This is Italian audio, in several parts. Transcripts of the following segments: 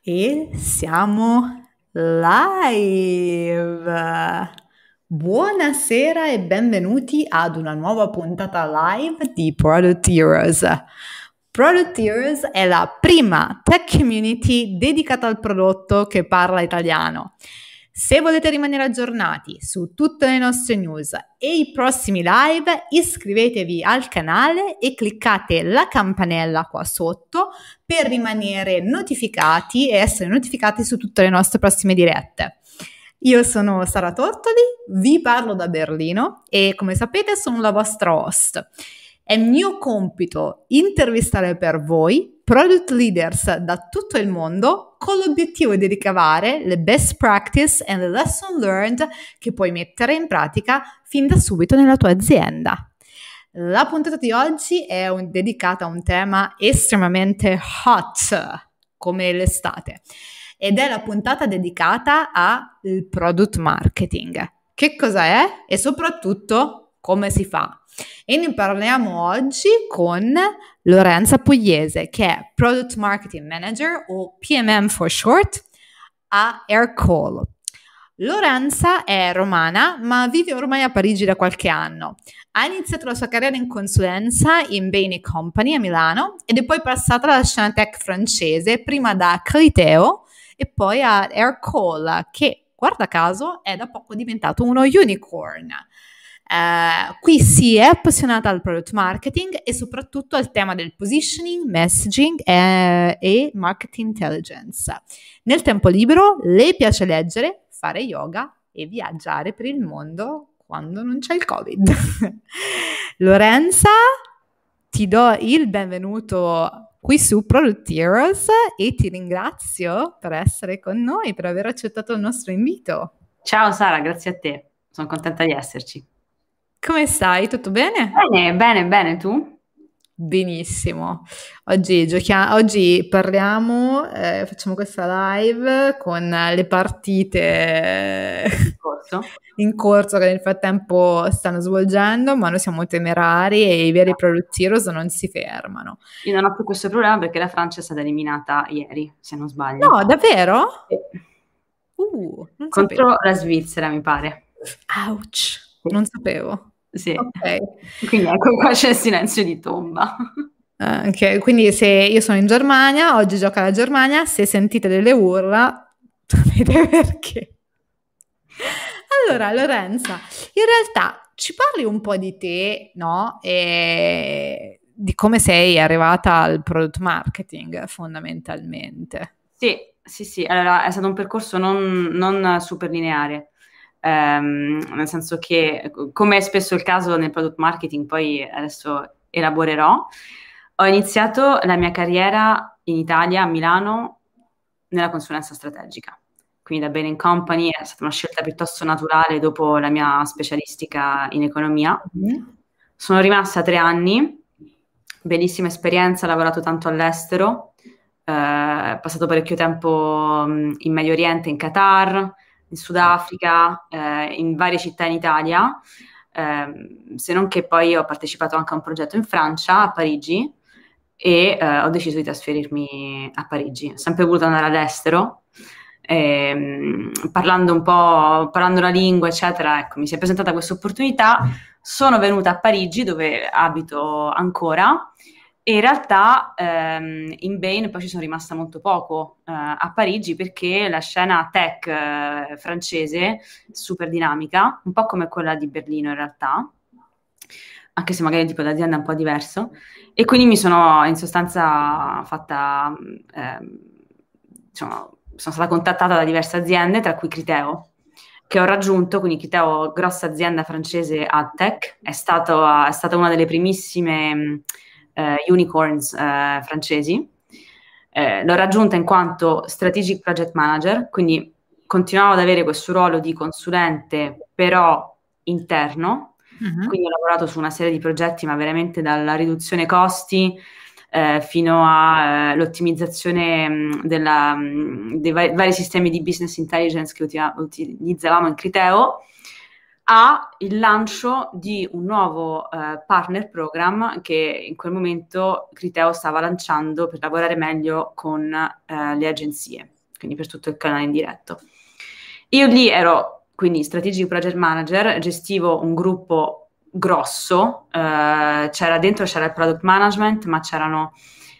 E siamo live! Buonasera e benvenuti ad una nuova puntata live di Product Heroes. Product Heroes è la prima tech community dedicata al prodotto che parla italiano. Se volete rimanere aggiornati su tutte le nostre news e i prossimi live, iscrivetevi al canale e cliccate la campanella qua sotto per rimanere notificati e essere notificati su tutte le nostre prossime dirette. Io sono Sara Tortoli, vi parlo da Berlino e come sapete sono la vostra host. È mio compito intervistare per voi product leaders da tutto il mondo con l'obiettivo di ricavare le best practice e le lesson learned che puoi mettere in pratica fin da subito nella tua azienda. La puntata di oggi è un, dedicata a un tema estremamente hot come l'estate ed è la puntata dedicata al product marketing. Che cosa è e soprattutto come si fa? E ne parliamo oggi con Lorenza Pugliese, che è Product Marketing Manager o PMM for short a Aircall. Lorenza è romana, ma vive ormai a Parigi da qualche anno. Ha iniziato la sua carriera in consulenza in Bain Company a Milano ed è poi passata alla scena tech francese, prima da Criteo e poi a Aircall, che guarda caso è da poco diventato uno unicorn. Uh, qui si è appassionata al product marketing e soprattutto al tema del positioning, messaging e, e marketing intelligence. Nel tempo libero le piace leggere, fare yoga e viaggiare per il mondo quando non c'è il Covid. Lorenza, ti do il benvenuto qui su Product Heroes e ti ringrazio per essere con noi, per aver accettato il nostro invito. Ciao Sara, grazie a te, sono contenta di esserci. Come stai? Tutto bene? Bene, bene, bene, tu? Benissimo. Oggi, giochiamo, oggi parliamo, eh, facciamo questa live con le partite in corso. in corso. che nel frattempo stanno svolgendo, ma noi siamo temerari e i veri product heroes non si fermano. Io non ho più questo problema perché la Francia è stata eliminata ieri, se non sbaglio. No, davvero? Sì. Uh, Contro sapevo. la Svizzera, mi pare. Ouch, non sapevo. Sì. Ok. Quindi ecco qua c'è il silenzio di tomba. Uh, ok, quindi se io sono in Germania, oggi gioca la Germania, se sentite delle urla, sapete perché. Allora, Lorenza, in realtà ci parli un po' di te, no? E di come sei arrivata al product marketing fondamentalmente. Sì, sì, sì. Allora, è stato un percorso non, non super lineare ehm, nel senso che, come è spesso il caso nel product marketing, poi adesso elaborerò, ho iniziato la mia carriera in Italia, a Milano, nella consulenza strategica. Quindi da Bain Company è stata una scelta piuttosto naturale dopo la mia specialistica in economia. Mm-hmm. Sono rimasta tre anni, bellissima esperienza, ho lavorato tanto all'estero, eh, passato parecchio tempo in Medio Oriente, in Qatar, in Sudafrica, eh, in varie città in Italia, eh, se non che poi ho partecipato anche a un progetto in Francia, a Parigi, e eh, ho deciso di trasferirmi a Parigi. Ho sempre voluto andare all'estero, ehm, parlando un po', parlando la lingua, eccetera, ecco, mi si è presentata questa opportunità. Sono venuta a Parigi, dove abito ancora, e in realtà ehm, in Bain poi ci sono rimasta molto poco eh, a Parigi perché la scena tech eh, francese super dinamica, un po' come quella di Berlino in realtà, anche se magari il tipo d'azienda è un po' diverso. E quindi mi sono in sostanza fatta, eh, diciamo, sono stata contattata da diverse aziende, tra cui Criteo, che ho raggiunto, quindi Criteo, grossa azienda francese ad tech, è, stato, è stata una delle primissime eh, unicorns eh, francesi. Eh, l'ho raggiunta in quanto strategic project manager, quindi continuavo ad avere questo ruolo di consulente, però interno. Uh-huh. Quindi ho lavorato su una serie di progetti, ma veramente dalla riduzione costi eh, fino all'ottimizzazione mm, della, mm, dei vari, vari, sistemi di business intelligence che uti- utilizzavamo in Criteo a il lancio di un nuovo eh, partner program che in quel momento Criteo stava lanciando per lavorare meglio con eh, le agenzie, quindi per tutto il canale in diretto. Io lì ero quindi strategic project manager, gestivo un gruppo grosso, eh, c'era dentro c'era il product management, ma c'erano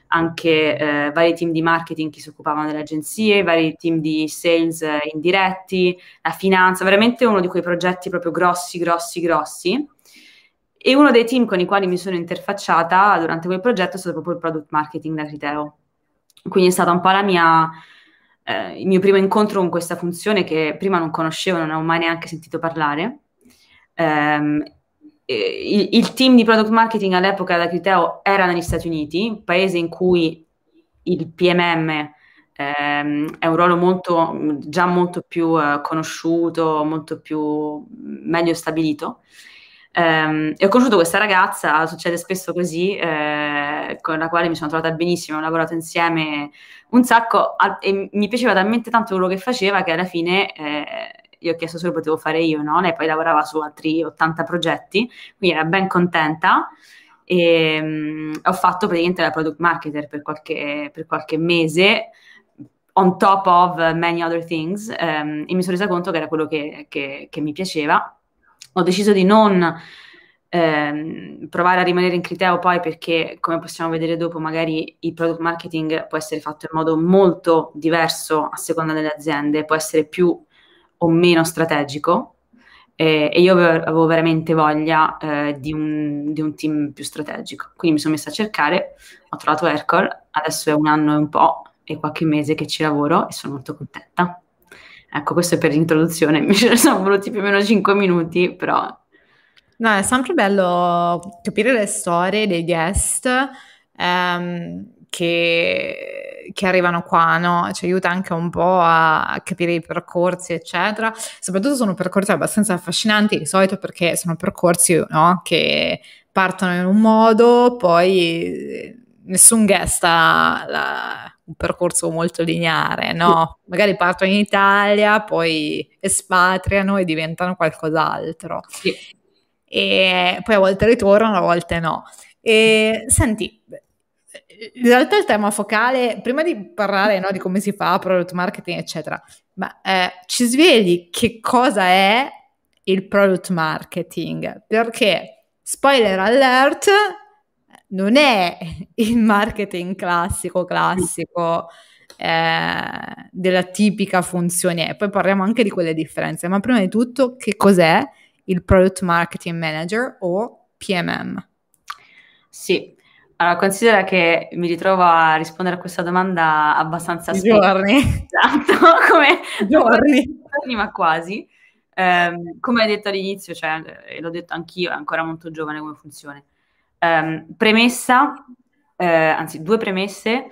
anche eh, vari team di marketing che si occupavano delle agenzie, vari team di sales eh, indiretti, la finanza, veramente uno di quei progetti proprio grossi, grossi, grossi. E uno dei team con i quali mi sono interfacciata durante quel progetto è stato proprio il product marketing da Criteo. Quindi è stata un po' mia, eh, il mio primo incontro con questa funzione che prima non conoscevo, non avevo mai neanche sentito parlare. Um, il, il, team di product marketing all'epoca da Criteo era negli Stati Uniti, paese in cui il PMM ehm, è un ruolo molto, già molto più eh, conosciuto, molto più meglio stabilito. Um, e ho conosciuto questa ragazza, succede spesso così, eh, con la quale mi sono trovata benissimo, ho lavorato insieme un sacco a, e mi piaceva talmente tanto quello che faceva che alla fine eh, io ho chiesto se lo potevo fare io, no? Lei poi lavorava su altri 80 progetti, quindi era ben contenta e um, ho fatto praticamente la product marketer per qualche, per qualche mese on top of many other things um, e mi sono resa conto che era quello che, che, che mi piaceva. Ho deciso di non ehm, provare a rimanere in Criteo poi perché, come possiamo vedere dopo, magari il product marketing può essere fatto in modo molto diverso a seconda delle aziende, può essere più o meno strategico eh, e io avevo veramente voglia eh, di, un, di, un, team più strategico. Quindi mi sono messa a cercare, ho trovato Aircall, adesso è un anno e un po' e qualche mese che ci lavoro e sono molto contenta. Ecco, questo è per l'introduzione, mi sono voluti più o meno 5 minuti, però... No, è sempre bello capire le storie dei guest ehm, che che arrivano qua, no? Ci aiuta anche un po' a capire i percorsi, eccetera. Soprattutto sono percorsi abbastanza affascinanti di solito perché sono percorsi no? che partono in un modo, poi eh, nessun guest ha la, un percorso molto lineare, no? Magari partono in Italia, poi espatriano e diventano qualcos'altro. Sì. E poi a volte ritornano, a volte no. E senti, in realtà il tema focale, prima di parlare no, di come si fa product marketing, eccetera, ma eh, ci svegli che cosa è il product marketing? Perché, spoiler alert, non è il marketing classico, classico eh, della tipica funzione. Poi parliamo anche di quelle differenze, ma prima di tutto, che cos'è il product marketing manager o PMM? Sì, allora, considera che mi ritrovo a rispondere a questa domanda abbastanza spesso. Giorni. Esatto, come giorni. giorni ma quasi. Eh, come hai detto all'inizio, cioè, e l'ho detto anch'io, è ancora molto giovane come funzione. Eh, premessa, eh, anzi due premesse,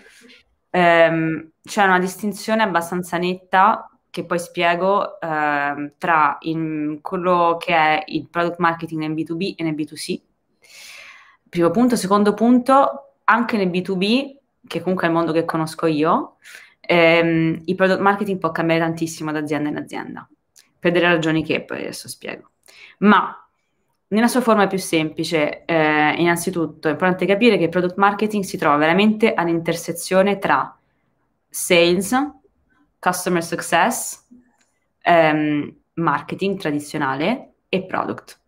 ehm, c'è una distinzione abbastanza netta che poi spiego ehm, tra il, quello che è il product marketing nel B2B e nel B2C Primo punto. Secondo punto, anche nel B2B, che comunque è il mondo che conosco io, ehm, il product marketing può cambiare tantissimo da azienda in azienda, per delle ragioni che poi adesso spiego. Ma nella sua forma più semplice, eh, innanzitutto è importante capire che il product marketing si trova veramente all'intersezione tra sales, customer success, ehm, marketing tradizionale e product.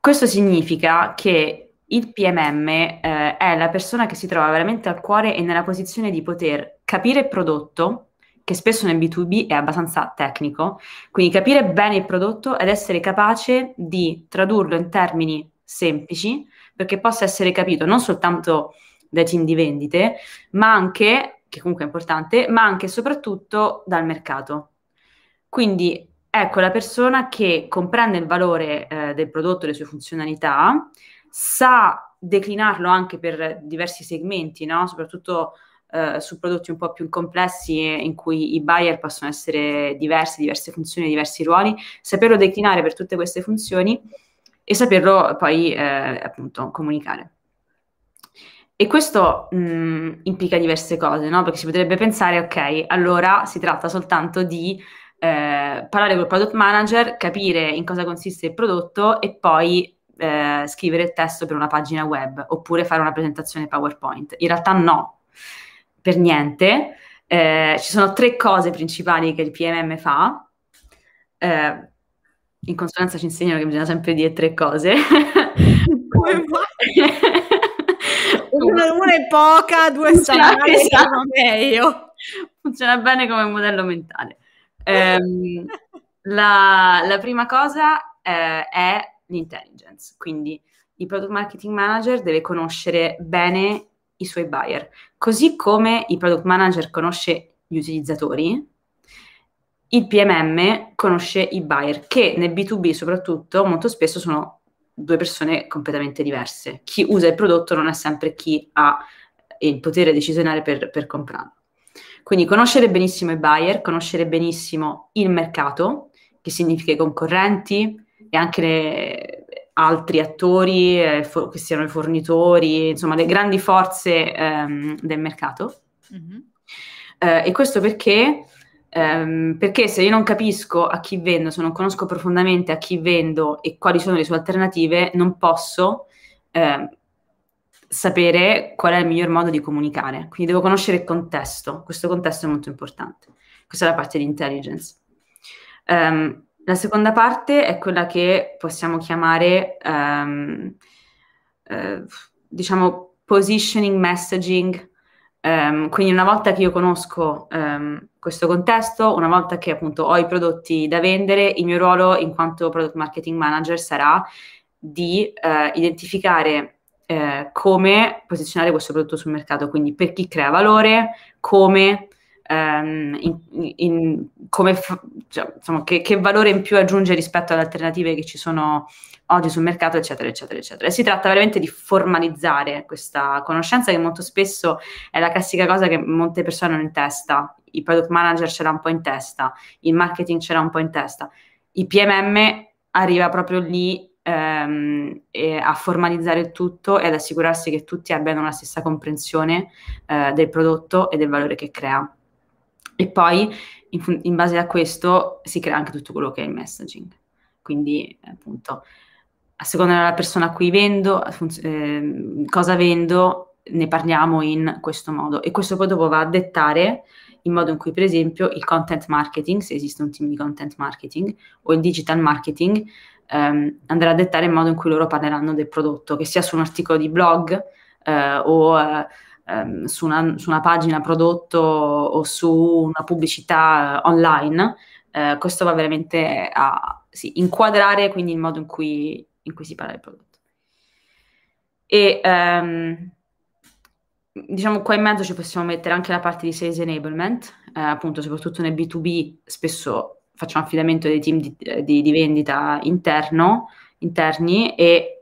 Questo significa che il PMM eh, è la persona che si trova veramente al cuore e nella posizione di poter capire il prodotto, che spesso nel B2B è abbastanza tecnico, quindi capire bene il prodotto ed essere capace di tradurlo in termini semplici perché possa essere capito non soltanto dai team di vendite, ma anche, che comunque è importante, ma anche e soprattutto dal mercato. Quindi Ecco, la persona che comprende il valore eh, del prodotto e le sue funzionalità, sa declinarlo anche per diversi segmenti, no? soprattutto eh, su prodotti un po' più complessi in cui i buyer possono essere diversi, diverse funzioni, diversi ruoli, saperlo declinare per tutte queste funzioni e saperlo poi eh, appunto comunicare. E questo mh, implica diverse cose, no? Perché si potrebbe pensare, ok, allora si tratta soltanto di eh, parlare col product manager, capire in cosa consiste il prodotto e poi eh, scrivere il testo per una pagina web oppure fare una presentazione PowerPoint. In realtà no, per niente. Eh, ci sono tre cose principali che il PMM fa. Eh, in consulenza ci insegnano che bisogna sempre dire tre cose. Come una, una è poca, due sono esatto. meglio. Funziona bene come modello mentale. Um, la, la, prima cosa eh, è l'intelligence, quindi il product marketing manager deve conoscere bene i suoi buyer, così come il product manager conosce gli utilizzatori, il PMM conosce i buyer, che nel B2B soprattutto molto spesso sono due persone completamente diverse. Chi usa il prodotto non è sempre chi ha il potere decisionale per, per comprarlo. Quindi conoscere benissimo i buyer, conoscere benissimo il mercato, che significa i concorrenti anche le, altri attori, eh, for- che siano i fornitori, insomma le grandi forze ehm, del mercato. Mm-hmm. Eh, e questo perché Um, perché se io non capisco a chi vendo, se non conosco profondamente a chi vendo e quali sono le sue alternative, non posso uh, sapere qual è il miglior modo di comunicare. Quindi devo conoscere il contesto. Questo contesto è molto importante. Questa è la parte di intelligence. Um, la seconda parte è quella che possiamo chiamare, um, uh, diciamo, positioning messaging. Um, quindi una volta che io conosco um, questo contesto, una volta che appunto ho i prodotti da vendere, il mio ruolo in quanto product marketing manager sarà di uh, identificare uh, come posizionare questo prodotto sul mercato, quindi per chi crea valore, come, um, in, in, come cioè, insomma, che, che valore in più aggiunge rispetto alle alternative che ci sono oggi sul mercato, eccetera, eccetera, eccetera. E si tratta veramente di formalizzare questa conoscenza che molto spesso è la classica cosa che molte persone hanno in testa. Il product manager ce l'ha un po' in testa, il marketing ce l'ha un po' in testa. Il PMM arriva proprio lì ehm, a formalizzare il tutto e ad assicurarsi che tutti abbiano la stessa comprensione eh, del prodotto e del valore che crea. E poi, in, in base a questo, si crea anche tutto quello che è il messaging. Quindi, appunto, a seconda della persona a cui vendo, eh, cosa vendo, ne parliamo in questo modo e questo poi dopo va a dettare il modo in cui per esempio il content marketing, se esiste un team di content marketing o il digital marketing, ehm, andrà a dettare il modo in cui loro parleranno del prodotto, che sia su un articolo di blog eh, o eh, ehm, su, una, su, una, pagina prodotto o su una pubblicità online. Eh, questo va veramente a sì, inquadrare quindi il modo in cui in cui si parla del prodotto. E um, diciamo qua in mezzo ci possiamo mettere anche la parte di sales enablement, eh, appunto soprattutto nel B2B spesso facciamo affidamento dei team di, di, di vendita interno, interni e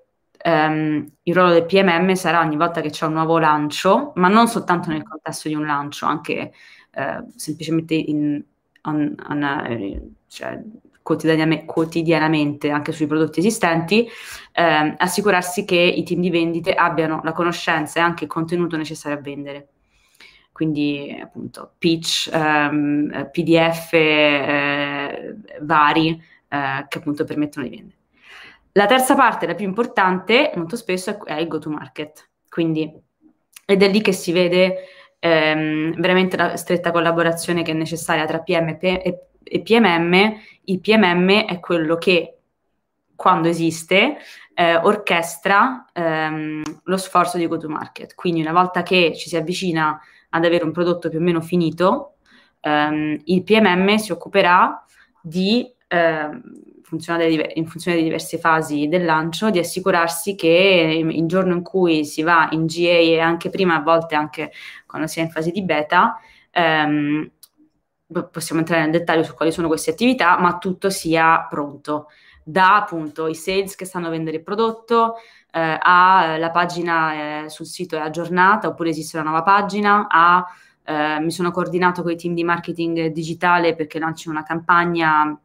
um, il ruolo del PMM sarà ogni volta che c'è un nuovo lancio, ma non soltanto nel contesto di un lancio, anche eh, semplicemente in, on, on, cioè, quotidianamente, quotidianamente anche sui prodotti esistenti, eh, assicurarsi che i team di vendite abbiano la conoscenza e anche il contenuto necessario a vendere. Quindi appunto pitch, ehm, PDF eh, vari eh, che appunto permettono di vendere. La terza parte, la più importante, molto spesso è il go to market. Quindi ed è lì che si vede ehm, veramente la stretta collaborazione che è necessaria tra PM e, e PMM il PMM è quello che, quando esiste, eh, orchestra ehm, lo sforzo di go-to-market. Quindi una volta che ci si avvicina ad avere un prodotto più o meno finito, ehm, il PMM si occuperà di, eh, in funzione delle diverse fasi del lancio, di assicurarsi che il giorno in cui si va in GA e anche prima, a volte anche quando si è in fase di beta, ehm, possiamo entrare nel dettaglio su quali sono queste attività, ma tutto sia pronto, da appunto i sales che stanno a vendere il prodotto, eh, a la pagina eh, sul sito è aggiornata oppure esiste una nuova pagina, a eh, mi sono coordinato con i team di marketing digitale perché lanciano una campagna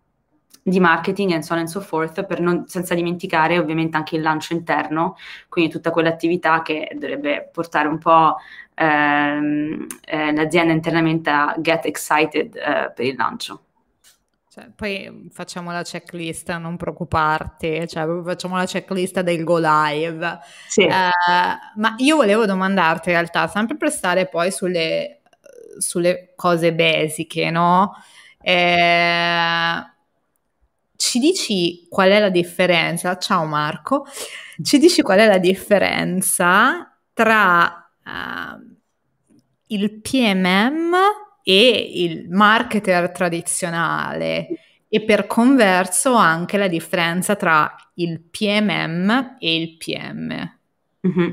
di marketing and so on and so forth, non, senza dimenticare ovviamente anche il lancio interno, quindi tutta quell'attività che dovrebbe portare un po' ehm, eh, l'azienda internamente a get excited eh, per il lancio. Cioè, poi facciamo la checklist, non preoccuparti, cioè, facciamo la checklist del go live. Sì. Eh, ma io volevo domandarti in realtà, sempre per stare poi sulle, sulle cose basiche, no? Eh, ci dici qual è la differenza? Ciao Marco, ci dici qual è la differenza tra uh, il PMM e il marketer tradizionale e per converso anche la differenza tra il PMM e il PM. Mm-hmm.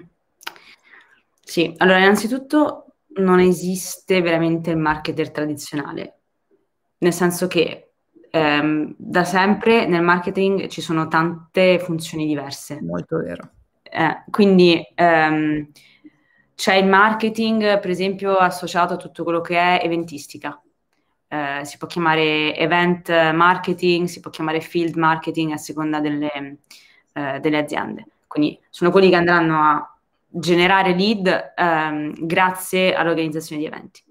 Sì, allora innanzitutto non esiste veramente il marketer tradizionale, nel senso che ehm, da sempre nel marketing ci sono tante funzioni diverse. Molto vero. Eh, quindi ehm, c'è il marketing, per esempio, associato a tutto quello che è eventistica. Eh, si può chiamare event marketing, si può chiamare field marketing a seconda delle, eh, delle aziende. Quindi sono quelli che andranno a generare lead ehm, grazie all'organizzazione di eventi.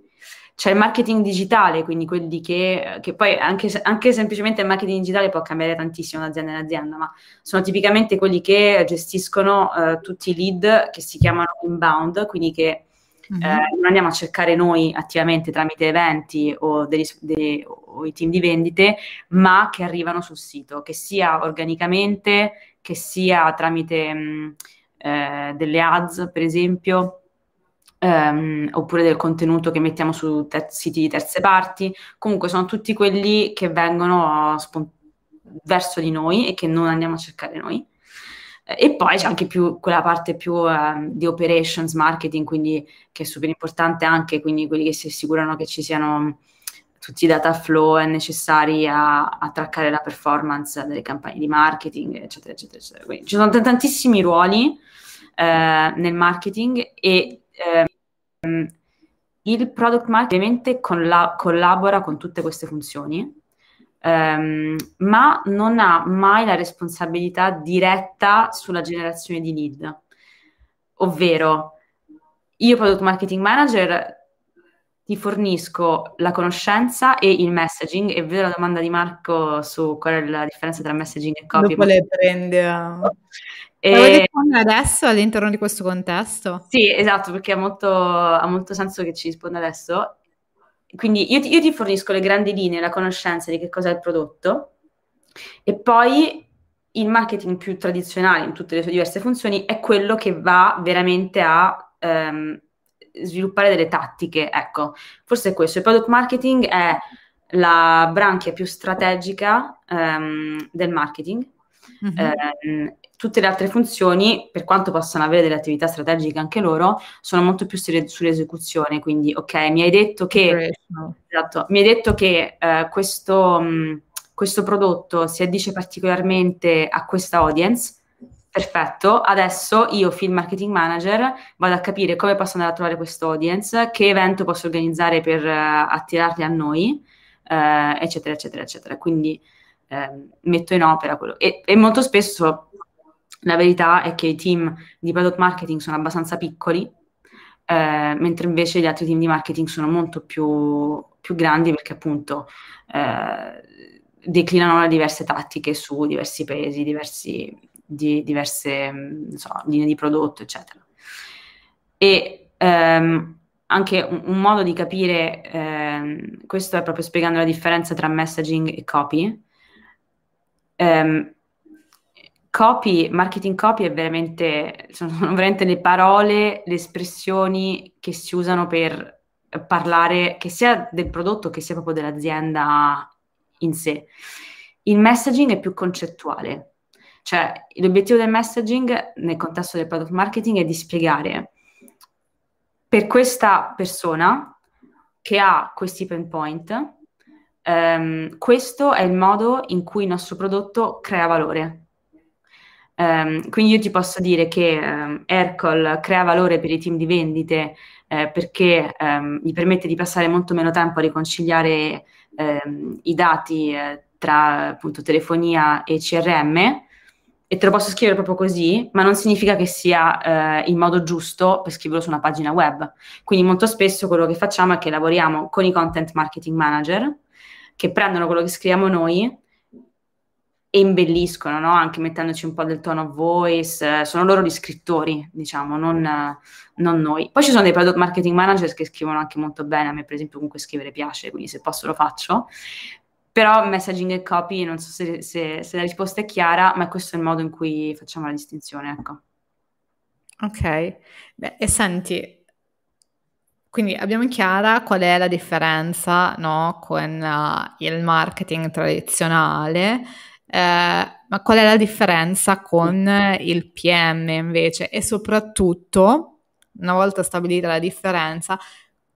C'è il marketing digitale, quindi quelli che, che poi anche, anche, semplicemente il marketing digitale può cambiare tantissimo da azienda in azienda, ma sono tipicamente quelli che gestiscono eh, tutti i lead che si chiamano inbound, quindi che mm-hmm. eh, non andiamo a cercare noi attivamente tramite eventi o, degli, dei, o i team di vendite, ma che arrivano sul sito, che sia organicamente, che sia tramite mh, mm, eh, delle ads, per esempio ehm, oppure del contenuto che mettiamo su te- siti di terze parti. Comunque sono tutti quelli che vengono spont- verso di noi e che non andiamo a cercare noi. E poi c'è anche più quella parte più uh, di operations marketing, quindi che è super importante anche, quindi quelli che si assicurano che ci siano tutti i data flow necessari a, a traccare la performance delle campagne di marketing, eccetera, eccetera, eccetera. Quindi ci sono t- tantissimi ruoli eh, nel marketing e eh, il product marketing ovviamente colla- collabora con tutte queste funzioni, ehm, ma non ha mai la responsabilità diretta sulla generazione di lead. Ovvero, io product marketing manager ti fornisco la conoscenza e il messaging e vedo la domanda di Marco su qual è la differenza tra messaging e copy. Dopo le prende a... Vuoi rispondere adesso all'interno di questo contesto? Sì, esatto, perché ha molto, ha molto senso che ci risponda adesso. Quindi io ti, io ti fornisco le grandi linee, la conoscenza di che cosa è il prodotto e poi il marketing più tradizionale in tutte le sue diverse funzioni è quello che va veramente a ehm, sviluppare delle tattiche. Ecco, forse è questo. Il product marketing è la branchia più strategica ehm, del marketing. Mm-hmm. Eh, tutte le altre funzioni, per quanto possano avere delle attività strategiche anche loro, sono molto più sulle, sull'esecuzione. Quindi, ok, mi hai detto che, esatto, mi hai detto che eh, questo, mh, questo prodotto si addice particolarmente a questa audience. Perfetto, adesso io, Field Marketing Manager, vado a capire come posso andare a trovare questo audience, che evento posso organizzare per uh, attirarli a noi, uh, eccetera, eccetera, eccetera. Quindi uh, metto in opera quello. E, e molto spesso la verità è che i team di product marketing sono abbastanza piccoli, eh, mentre invece gli altri team di marketing sono molto più, più grandi perché appunto eh, declinano le diverse tattiche su diversi paesi, diversi, di, diverse so, linee di prodotto, eccetera. E ehm, anche un, un, modo di capire ehm, questo è proprio spiegando la differenza tra messaging e copy. Um, Copy, marketing copy è veramente, sono veramente le parole, le espressioni che si usano per parlare, che sia del prodotto che sia proprio dell'azienda in sé. Il messaging è più concettuale, cioè l'obiettivo del messaging nel contesto del product marketing è di spiegare per questa persona che ha questi pain point, um, questo è il modo in cui il nostro prodotto crea valore Um, quindi io ti posso dire che um, Aircall crea valore per i team di vendite eh, perché gli permette di passare molto meno tempo a riconciliare i dati eh, tra appunto telefonia e CRM e te lo posso scrivere proprio così, ma non significa che sia eh, il modo giusto per scriverlo su una pagina web. Quindi molto spesso quello che facciamo è che lavoriamo con i content marketing manager che prendono quello che scriviamo noi e imbelliscono, no? anche mettendoci un po' del tono of voice, eh, sono loro gli scrittori, diciamo, non, eh, non, noi. Poi ci sono dei product marketing managers che scrivono anche molto bene, a me per esempio comunque scrivere piace, quindi se posso lo faccio, però messaging e copy, non so se, se, se la risposta è chiara, ma questo è il modo in cui facciamo la distinzione, ecco. Ok, Beh, e senti, quindi abbiamo chiara qual è la differenza no, con uh, il marketing tradizionale, eh, ma qual è la differenza con il PM invece? E soprattutto, una volta stabilita la differenza,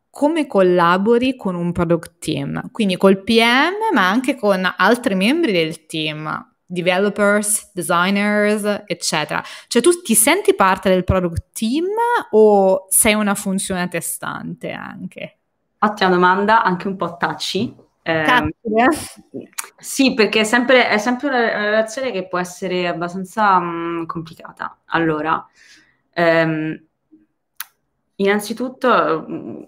come collabori con un product team, quindi col PM ma anche con altri membri del team developers, designers, eccetera. Cioè tu ti senti parte del product team o sei una funzione a te stante anche? Ottima domanda, anche un po' touchy. Eh, sì, perché è sempre, è sempre, una relazione che può essere abbastanza um, complicata. Allora, ehm, innanzitutto, mm,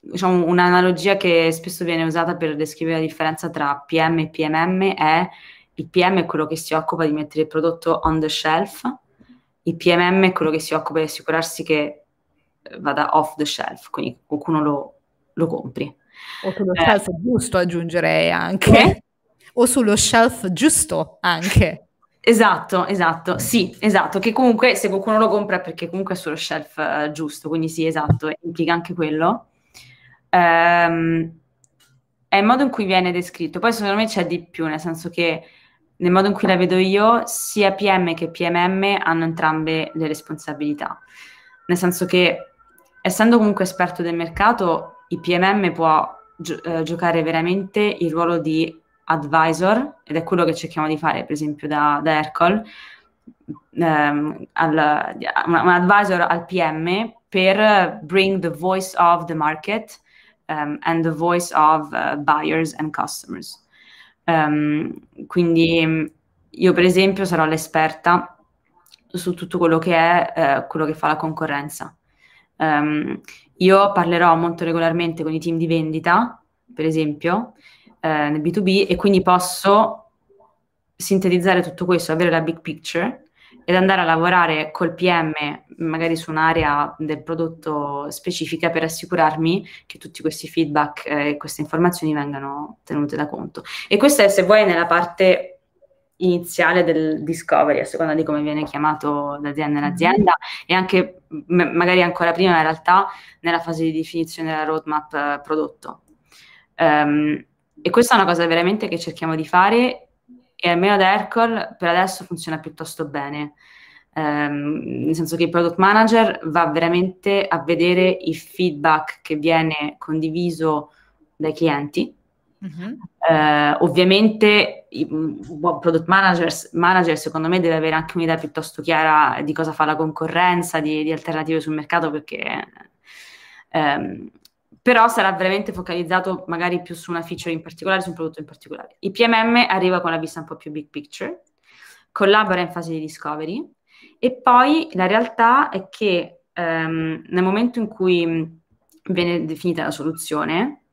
diciamo, un'analogia che spesso viene usata per descrivere la differenza tra PM e PMM è il PM è quello che si occupa di mettere il prodotto on the shelf, il PMM è quello che si occupa di assicurarsi che eh, vada off the shelf, quindi qualcuno lo, lo compri. O sullo eh. shelf giusto aggiungerei anche. Eh? O sullo shelf giusto anche. Esatto, esatto, sì, esatto, che comunque se qualcuno lo compra è perché comunque è sullo shelf uh, giusto, quindi sì, esatto, implica anche quello. Um, è il modo in cui viene descritto, poi secondo me c'è di più, nel senso che nel modo in cui la vedo io, sia PM che PMM hanno entrambe le responsabilità. Nel senso che, essendo comunque esperto del mercato, il PMM può gio- eh, giocare veramente il ruolo di advisor, ed è quello che cerchiamo di fare, per esempio, da, da Ercol, ehm, un advisor al PM per bring the voice of the market um, and the voice of uh, buyers and customers. Um, quindi io per esempio sarò l'esperta su tutto quello che è eh, quello che fa la concorrenza. Um, io parlerò molto regolarmente con i team di vendita, per esempio, eh, nel B2B e quindi posso sintetizzare tutto questo, avere la big picture ed andare a lavorare col PM magari su un'area del prodotto specifica per assicurarmi che tutti questi feedback e eh, queste informazioni vengano tenute da conto. E questa è, se vuoi, nella parte iniziale del discovery, a seconda di come viene chiamato l'azienda nell'azienda, mm-hmm. e anche m- magari ancora prima in realtà nella fase di definizione della roadmap eh, prodotto. Um, e questa è una cosa veramente che cerchiamo di fare e almeno ad Aircall per adesso funziona piuttosto bene. Um, nel senso che il product manager va veramente a vedere il feedback che viene condiviso dai clienti. Uh-huh. Uh, ovviamente un buon product manager, manager, secondo me deve avere anche un'idea piuttosto chiara di cosa fa la concorrenza, di, di alternative sul mercato perché um, però sarà veramente focalizzato magari più su una feature in particolare, su un prodotto in particolare. Il PMM arriva con la vista un po' più big picture, collabora in fase di discovery e poi la realtà è che ehm, nel momento in cui viene definita la soluzione,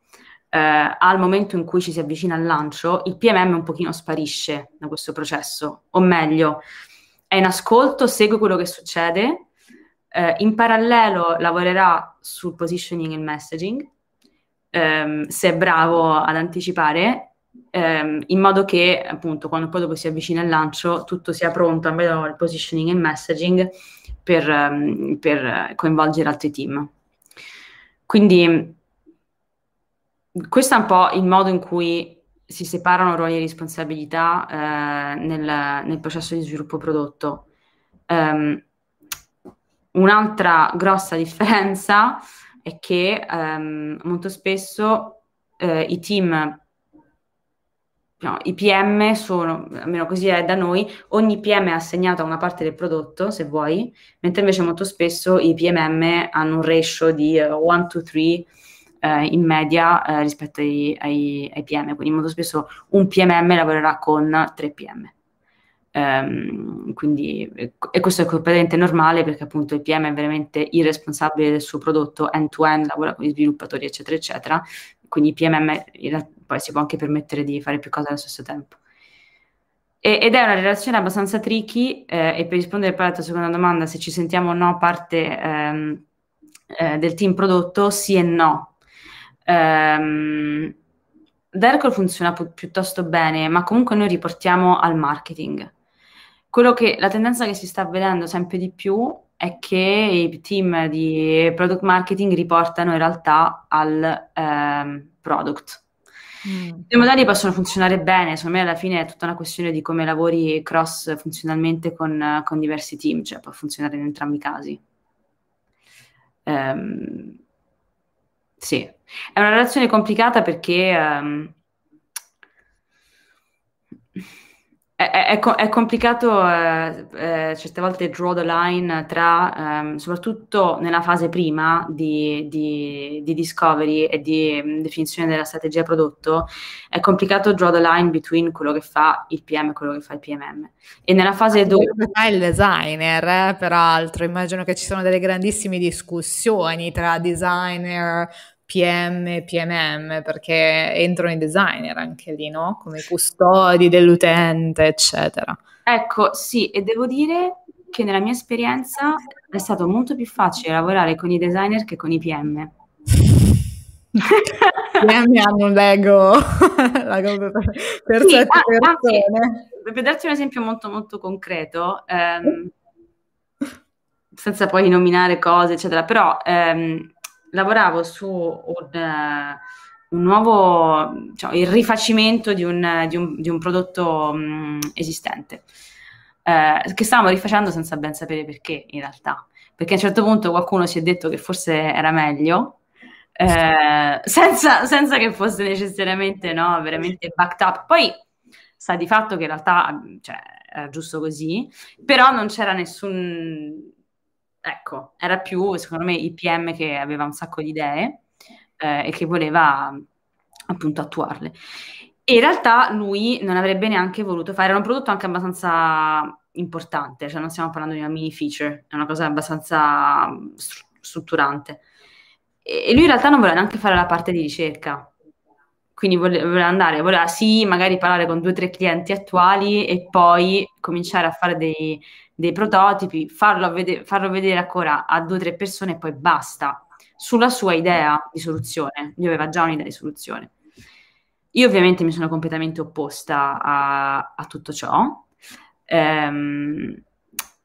eh, al momento in cui ci si avvicina al lancio, il PMM un pochino sparisce da questo processo, o meglio, è in ascolto, segue quello che succede, eh, in parallelo lavorerà sul positioning e messaging, ehm, se è bravo ad anticipare, ehm, in modo che appunto quando poi dopo si avvicina il lancio tutto sia pronto, almeno il positioning e il messaging, per, um, per coinvolgere altri team. Quindi questo è un po' il modo in cui si separano ruoli e responsabilità eh, nel, nel, processo di sviluppo prodotto. Um, Un'altra grossa differenza è che ehm, molto spesso eh, i team, no, i PM sono, almeno così è da noi, ogni PM è assegnato a una parte del prodotto, se vuoi, mentre invece molto spesso i PMM hanno un ratio di 1 to 3 eh, in media eh, rispetto ai, ai, ai, PM, quindi molto spesso un PMM lavorerà con 3 PM. Um, quindi, e questo è completamente normale perché appunto il PM è veramente il responsabile del suo prodotto end-to-end, lavora con gli sviluppatori, eccetera, eccetera. Quindi il PMM poi si può anche permettere di fare più cose allo stesso tempo. E, ed è una relazione abbastanza tricky eh, e per rispondere poi alla tua seconda domanda, se ci sentiamo o no parte ehm, eh, del team prodotto, sì e no. Um, Dercol funziona pu- piuttosto bene, ma comunque noi riportiamo al marketing. Quello che la tendenza che si sta vedendo sempre di più è che i team di product marketing riportano in realtà al um, product. Mm. I modelli possono funzionare bene, secondo me alla fine è tutta una questione di come lavori cross funzionalmente con, con diversi team, cioè può funzionare in entrambi i casi. Um, sì, è una relazione complicata perché um, è, è, è, complicato eh, eh, certe volte draw the line tra, ehm, soprattutto nella fase prima di, di, di discovery e di um, definizione della strategia prodotto, è complicato draw the line between quello che fa il PM e quello che fa il PMM. E nella fase dopo... Fa il designer, eh, peraltro, immagino che ci sono delle grandissime discussioni tra designer, PM, PMM, perché entrano i designer anche lì, no? Come custodi dell'utente, eccetera. Ecco, sì, e devo dire che nella mia esperienza è stato molto più facile lavorare con i designer che con i PM. PM hanno un Lego, Lego per, per sì, certe persone. per darti un esempio molto molto concreto, ehm, senza poi nominare cose, eccetera, però ehm, lavoravo su un, uh, un nuovo, cioè, il rifacimento di un, di un, di un prodotto um, esistente, uh, che stavamo rifacendo senza ben sapere perché in realtà, perché a un certo punto qualcuno si è detto che forse era meglio, uh, senza, senza, che fosse necessariamente no, veramente backed up. Poi sta di fatto che in realtà cioè, era giusto così, però non c'era nessun Ecco, era più secondo me il PM che aveva un sacco di idee eh, e che voleva appunto attuarle. E in realtà lui non avrebbe neanche voluto fare, era un prodotto anche abbastanza importante, cioè non stiamo parlando di una mini feature, è una cosa abbastanza str- strutturante. E, lui in realtà non voleva neanche fare la parte di ricerca, quindi voleva andare, voleva sì, magari parlare con due o tre clienti attuali e poi cominciare a fare dei, dei prototipi, farlo, vede- farlo vedere ancora a due o tre persone e poi basta, sulla sua idea di soluzione. Lui aveva già un'idea di soluzione. Io ovviamente mi sono completamente opposta a, a tutto ciò ehm,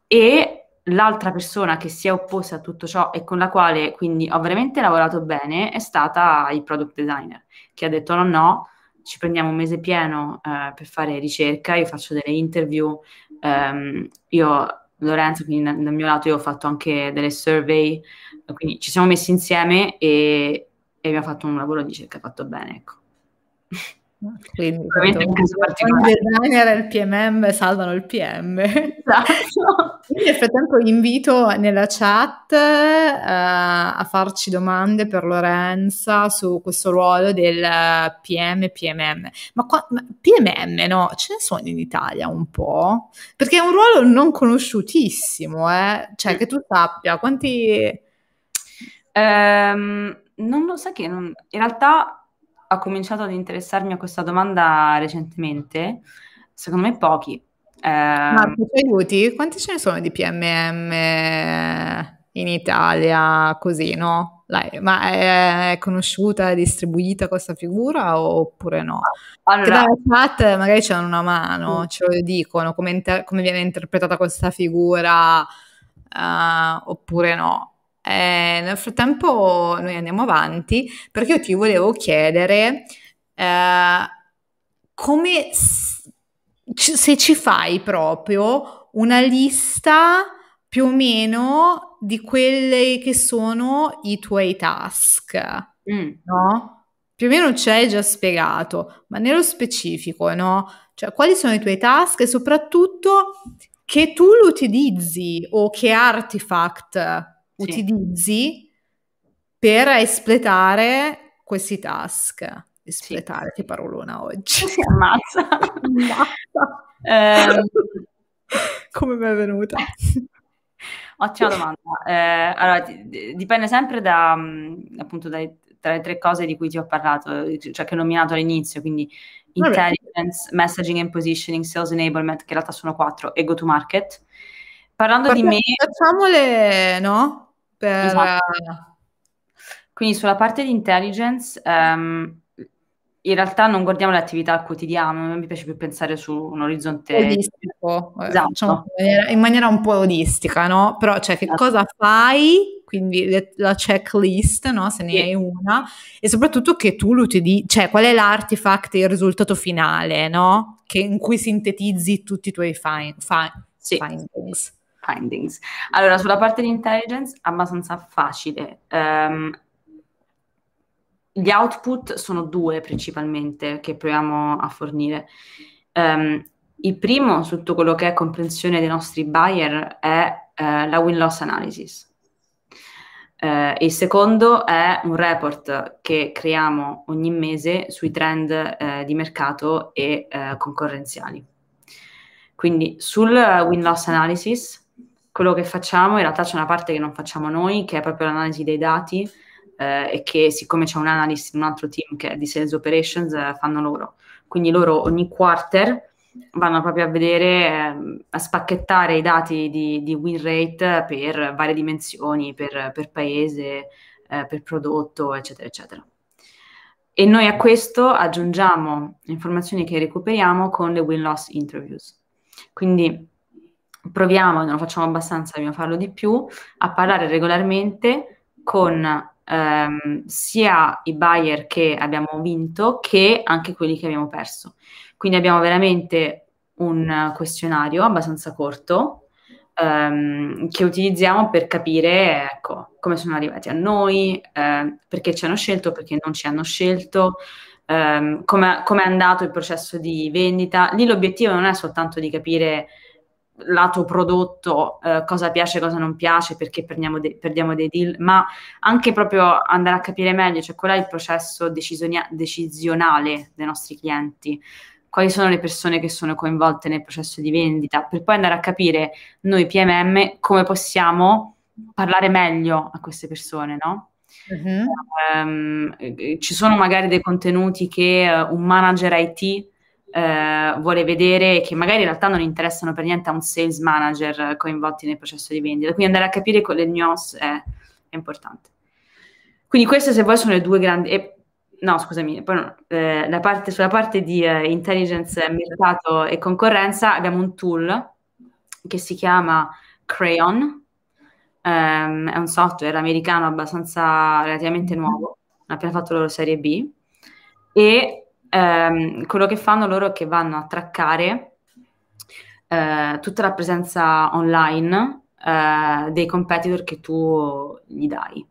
e l'altra persona che si è opposta a tutto ciò e con la quale quindi ho veramente lavorato bene è stata il product designer che ha detto no no ci prendiamo un mese pieno eh, per fare ricerca, io faccio delle interview, ehm, io, Lorenzo, quindi dal, mio lato io ho fatto anche delle survey, quindi ci siamo messi insieme e, e abbiamo fatto un lavoro di ricerca fatto bene, ecco. Quindi un caso particolare. il designer e il PMM salvano il PM. Esatto. Nel frattempo invito nella chat uh, a farci domande per Lorenza su questo ruolo del PM PMM. Ma, qua, ma PMM no, ce ne sono in Italia un po'? Perché è un ruolo non conosciutissimo, eh? Cioè che tu sappia quanti... Um, non lo sai che non... in realtà ho cominciato ad interessarmi a questa domanda recentemente? Secondo me pochi. Eh, Marco, ci aiuti? Quanti ce ne sono di PMM in Italia così, no? Ma è, conosciuta, distribuita questa figura oppure no? Allora, che dalla chat magari danno una mano, ce lo dicono, come, inter- come viene interpretata questa figura uh, oppure no. Eh, nel frattempo noi andiamo avanti perché io ti volevo chiedere eh, come se ci fai proprio una lista più o meno di quelle che sono i tuoi task, mm. no? Più o meno ci hai già spiegato, ma nello specifico, no? Cioè, quali sono i tuoi task e soprattutto che tu lo utilizzi o che artifact sì. utilizzi per espletare questi task. Espletare, sì. che parolona oggi. Si ammazza. ammazza. Eh, Come mi è venuta? Ottima domanda. Eh, allora, dipende sempre da, appunto, dai tra le tre cose di cui ti ho parlato, cioè che ho nominato all'inizio, quindi intelligence, Vabbè. messaging and positioning, sales enablement, che in realtà sono quattro, e go to market. Parlando Perché di me... Facciamole, no? Per... Esatto. Quindi sulla parte di intelligence, um, in realtà non guardiamo le attività quotidiane, mi piace più pensare su un orizzonte olistico, eh, esatto. diciamo, in, maniera, un po' olistica, no? Però cioè che esatto. cosa fai, quindi le, la checklist, no? Se ne sì. hai una, e soprattutto che tu lo utilizzi, cioè qual è l'artifact, il risultato finale, no? Che, in cui sintetizzi tutti i tuoi find, fi- sì. findings. Findings. Allora, sulla parte di intelligence, abbastanza facile. Um, gli output sono due principalmente che proviamo a fornire. Um, il primo, su tutto quello che è comprensione dei nostri buyer, è uh, la win-loss analysis. Uh, il secondo è un report che creiamo ogni mese sui trend uh, di mercato e concorrenziali. Quindi sul win-loss analysis, quello che facciamo, in realtà c'è una parte che non facciamo noi, che è proprio l'analisi dei dati, eh, e che siccome c'è un analyst in un altro team che è di sales operations eh, fanno loro. Quindi loro ogni quarter vanno proprio a vedere, eh, a spacchettare i dati di, di, win rate per varie dimensioni, per, per paese, eh, per prodotto, eccetera, eccetera. E noi a questo aggiungiamo le informazioni che recuperiamo con le win-loss interviews. Quindi proviamo, non lo facciamo abbastanza, dobbiamo farlo di più, a parlare regolarmente con ehm, sia i buyer che abbiamo vinto che anche quelli che abbiamo perso. Quindi abbiamo veramente un questionario abbastanza corto ehm, che utilizziamo per capire ecco, come sono arrivati a noi, eh, perché ci hanno scelto, perché non ci hanno scelto, ehm, come è andato il processo di vendita. Lì l'obiettivo non è soltanto di capire lato prodotto eh, cosa piace, cosa non piace, perché perdiamo, de- perdiamo, dei deal, ma anche proprio andare a capire meglio, cioè qual è il processo decisionia- decisionale dei nostri clienti, quali sono le persone che sono coinvolte nel processo di vendita, per poi andare a capire noi PMM come possiamo parlare meglio a queste persone, no? Uh-huh. Um, ci sono magari dei contenuti che uh, un manager IT eh, vuole vedere che magari in realtà non interessano per niente a un sales manager coinvolti nel processo di vendita. Quindi andare a capire con le nuance è, è importante. Quindi queste se vuoi sono le due grandi... E, no, scusami, poi eh, la parte, sulla parte di eh, intelligence, mercato e concorrenza abbiamo un tool che si chiama Crayon, Um, è un software americano abbastanza relativamente nuovo, hanno appena fatto la loro serie B e ehm, quello che fanno loro è che vanno a traccare eh, tutta la presenza online eh, dei competitor che tu gli dai.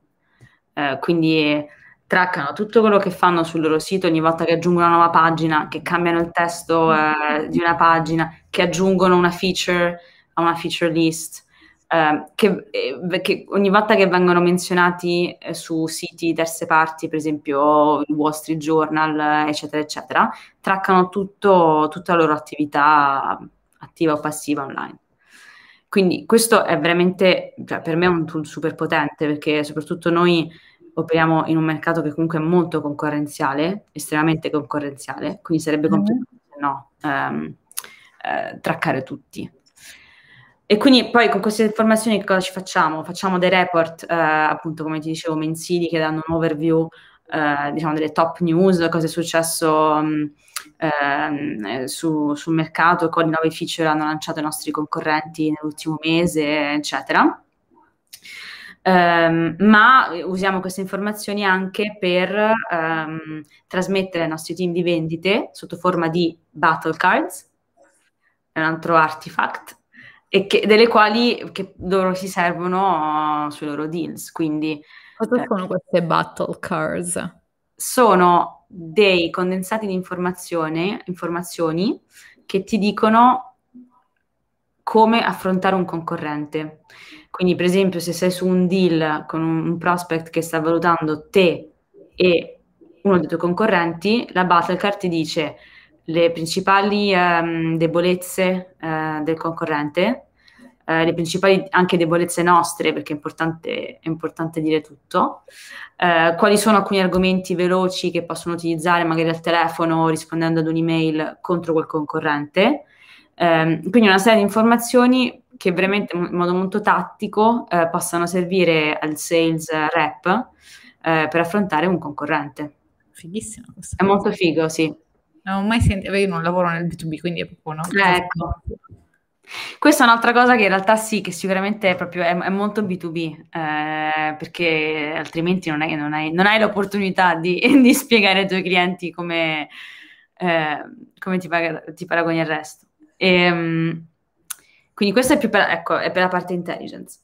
Eh, quindi traccano tutto quello che fanno sul loro sito ogni volta che aggiungono una nuova pagina, che cambiano il testo eh, di una pagina, che aggiungono una feature a una feature list. Ehm, che, eh, che, ogni volta che vengono menzionati eh, su siti terze parti, per esempio il Wall Street Journal, eccetera, eccetera, traccano tutto, tutta la loro attività attiva o passiva online. Quindi questo è veramente, cioè, per me è un tool super potente perché soprattutto noi operiamo in un mercato che comunque è molto concorrenziale, estremamente concorrenziale, quindi sarebbe mm-hmm. complicato no, ehm, eh, traccare tutti. E quindi poi con queste informazioni che cosa ci facciamo? Facciamo dei report, eh, appunto come ti dicevo, mensili che danno un overview, eh, diciamo, delle top news, cosa è successo um, eh, su, sul mercato, quali nuove feature hanno lanciato i nostri concorrenti nell'ultimo mese, eccetera. Um, ma usiamo queste informazioni anche per um, trasmettere ai nostri team di vendite sotto forma di battle cards, è un altro artifact, e che, delle quali che loro si servono uh, sui loro deals. Quindi, Cosa eh, sono queste battle cards? Sono dei condensati di informazione, informazioni che ti dicono come affrontare un concorrente. Quindi, per esempio, se sei su un deal con un prospect che sta valutando te e uno dei tuoi concorrenti, la battle card ti dice le principali um, debolezze uh, del concorrente, eh, le principali anche debolezze nostre, perché è importante, è importante dire tutto, eh, quali sono alcuni argomenti veloci che possono utilizzare magari al telefono rispondendo ad un'email contro quel concorrente. Eh, quindi una serie di informazioni che veramente in modo molto tattico eh, possano servire al sales rep eh, per affrontare un concorrente. Fighissimo. È molto figo, sì. Non ho mai sentito, io non lavoro nel B2B, quindi è proprio no. Ecco. Questa è un'altra cosa che in realtà sì, che sicuramente è proprio è, è molto B2B, eh, perché altrimenti non, è, non, hai, non hai l'opportunità di, di, spiegare ai tuoi clienti come, eh, come ti, ti, paragoni al resto. E, ehm, quindi questo è più per, ecco, è per la parte intelligence.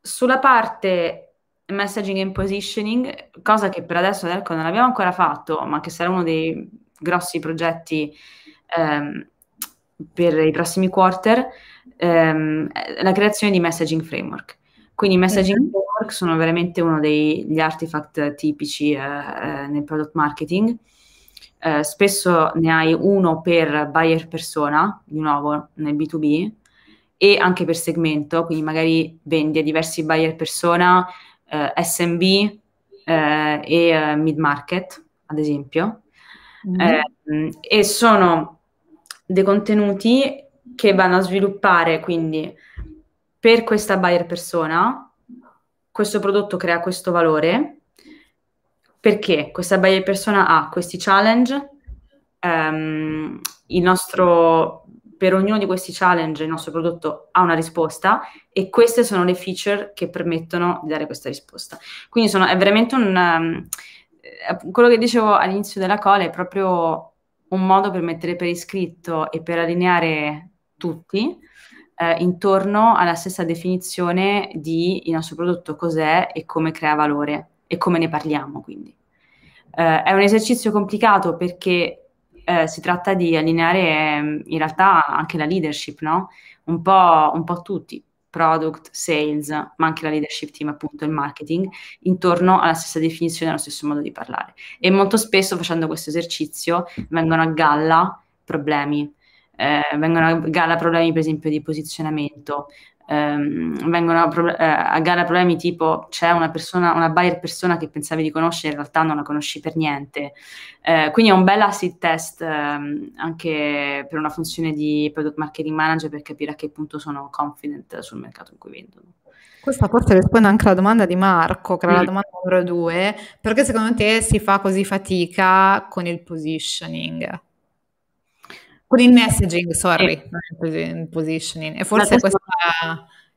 Sulla parte messaging and positioning, cosa che per adesso ecco, non abbiamo ancora fatto, ma che sarà uno dei grossi progetti ehm, per i prossimi quarter, ehm, la creazione di messaging framework. Quindi i messaging mm-hmm. framework sono veramente uno degli artifact tipici eh, eh, nel product marketing. Eh, spesso ne hai uno per buyer persona, di nuovo nel B2B, e anche per segmento, quindi magari vendi a diversi buyer persona, eh, SMB eh, e mid market, ad esempio. Mm-hmm. e sono dei contenuti che vanno a sviluppare quindi per questa buyer persona questo prodotto crea questo valore perché questa buyer persona ha questi challenge um, il nostro per ognuno di questi challenge il nostro prodotto ha una risposta e queste sono le feature che permettono di dare questa risposta quindi sono, è veramente un um, quello che dicevo all'inizio della call è proprio un modo per mettere per iscritto e per allineare tutti eh, intorno alla stessa definizione di il nostro prodotto cos'è e come crea valore e come ne parliamo quindi. Eh, è un esercizio complicato perché eh, si tratta di allineare ehm, in realtà anche la leadership, no? Un po', un po' tutti, product, sales, ma anche la leadership team, appunto il marketing, intorno alla stessa definizione, allo stesso modo di parlare. E molto spesso facendo questo esercizio vengono a galla problemi, eh, vengono a galla problemi per esempio di posizionamento, ehm, vengono a, pro- eh, a, galla problemi tipo c'è una persona, una buyer persona che pensavi di conoscere, in realtà non la conosci per niente. Eh, quindi è un bel acid test ehm, anche per una funzione di product marketing manager per capire a che punto sono confident sul mercato in cui vendono. Questa forse risponde anche alla domanda di Marco, che era mm. la domanda numero due, perché secondo te si fa così fatica con il positioning? Con il messaging, sorry, il positioning. E forse questa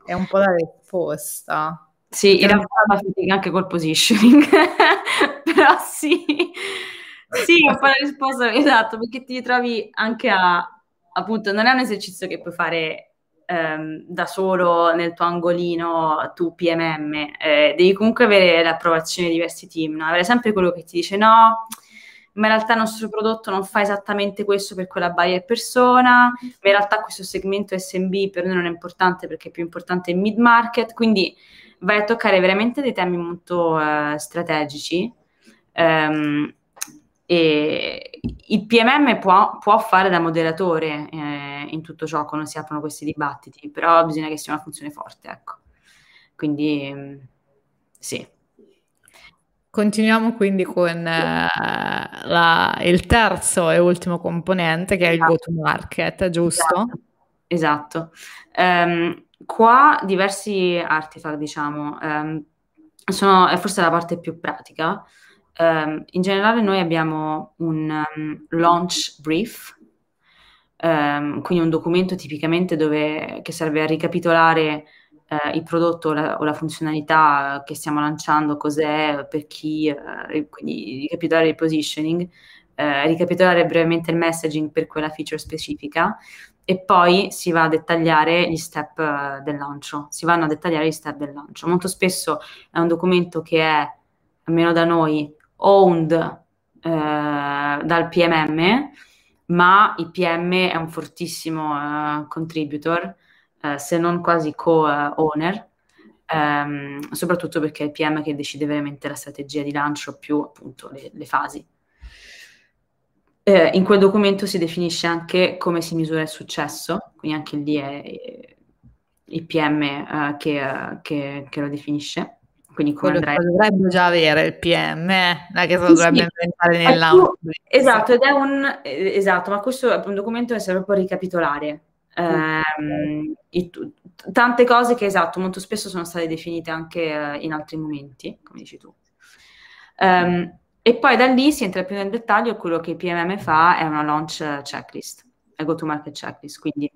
è un po' la risposta. Sì, in realtà fa fatica anche col positioning, però sì, sì, è un po' la risposta, esatto, perché ti trovi anche a, appunto, non è un esercizio che puoi fare ehm, da solo nel tuo angolino, tu PMM, eh, devi comunque avere l'approvazione di diversi team, no? avere sempre quello che ti dice no, ma in realtà il nostro prodotto non fa esattamente questo per quella buyer persona, ma in realtà questo segmento SMB per noi non è importante perché è più importante il mid market, quindi vai a toccare veramente dei temi molto uh, strategici. Um, e il PMM può, può, fare da moderatore eh, in tutto ciò quando si aprono questi dibattiti, però bisogna che sia una funzione forte, ecco. Quindi mm, sì. Continuiamo quindi con eh, la, il terzo e ultimo componente che è il esatto. go-to-market, giusto? Esatto. esatto. Um, qua diversi artifact, diciamo, um, sono, è forse la parte più pratica. Um, in generale noi abbiamo un launch brief, quindi un documento tipicamente dove, che serve a ricapitolare eh, il prodotto o la, o la, funzionalità che stiamo lanciando, cos'è, per chi, eh, quindi ricapitolare il positioning, eh, ricapitolare brevemente il messaging per quella feature specifica e poi si va a dettagliare gli step eh, del lancio, si vanno a dettagliare gli step del lancio. Molto spesso è un documento che è, almeno da noi, owned eh, dal PMM, ma il PM è un fortissimo uh, contributor eh, se non quasi co-owner, ehm, soprattutto perché è il PM che decide veramente la strategia di lancio più appunto le, le fasi. Eh, in quel documento si definisce anche come si misura il successo, quindi anche lì è, il PM uh, che, che, che, lo definisce. Quindi come Quello andrei... dovrebbe già avere il PM, eh? non è che lo sì, dovrebbe inventare nell'ambito. Esatto, ed è un esatto, ma questo è un documento che serve per ricapitolare. Um, i, tante cose che esatto, molto spesso sono state definite anche uh, in altri momenti, come dici tu. Um, e poi da lì si entra più nel dettaglio, quello che PMM fa è una launch checklist, è go-to-market checklist, quindi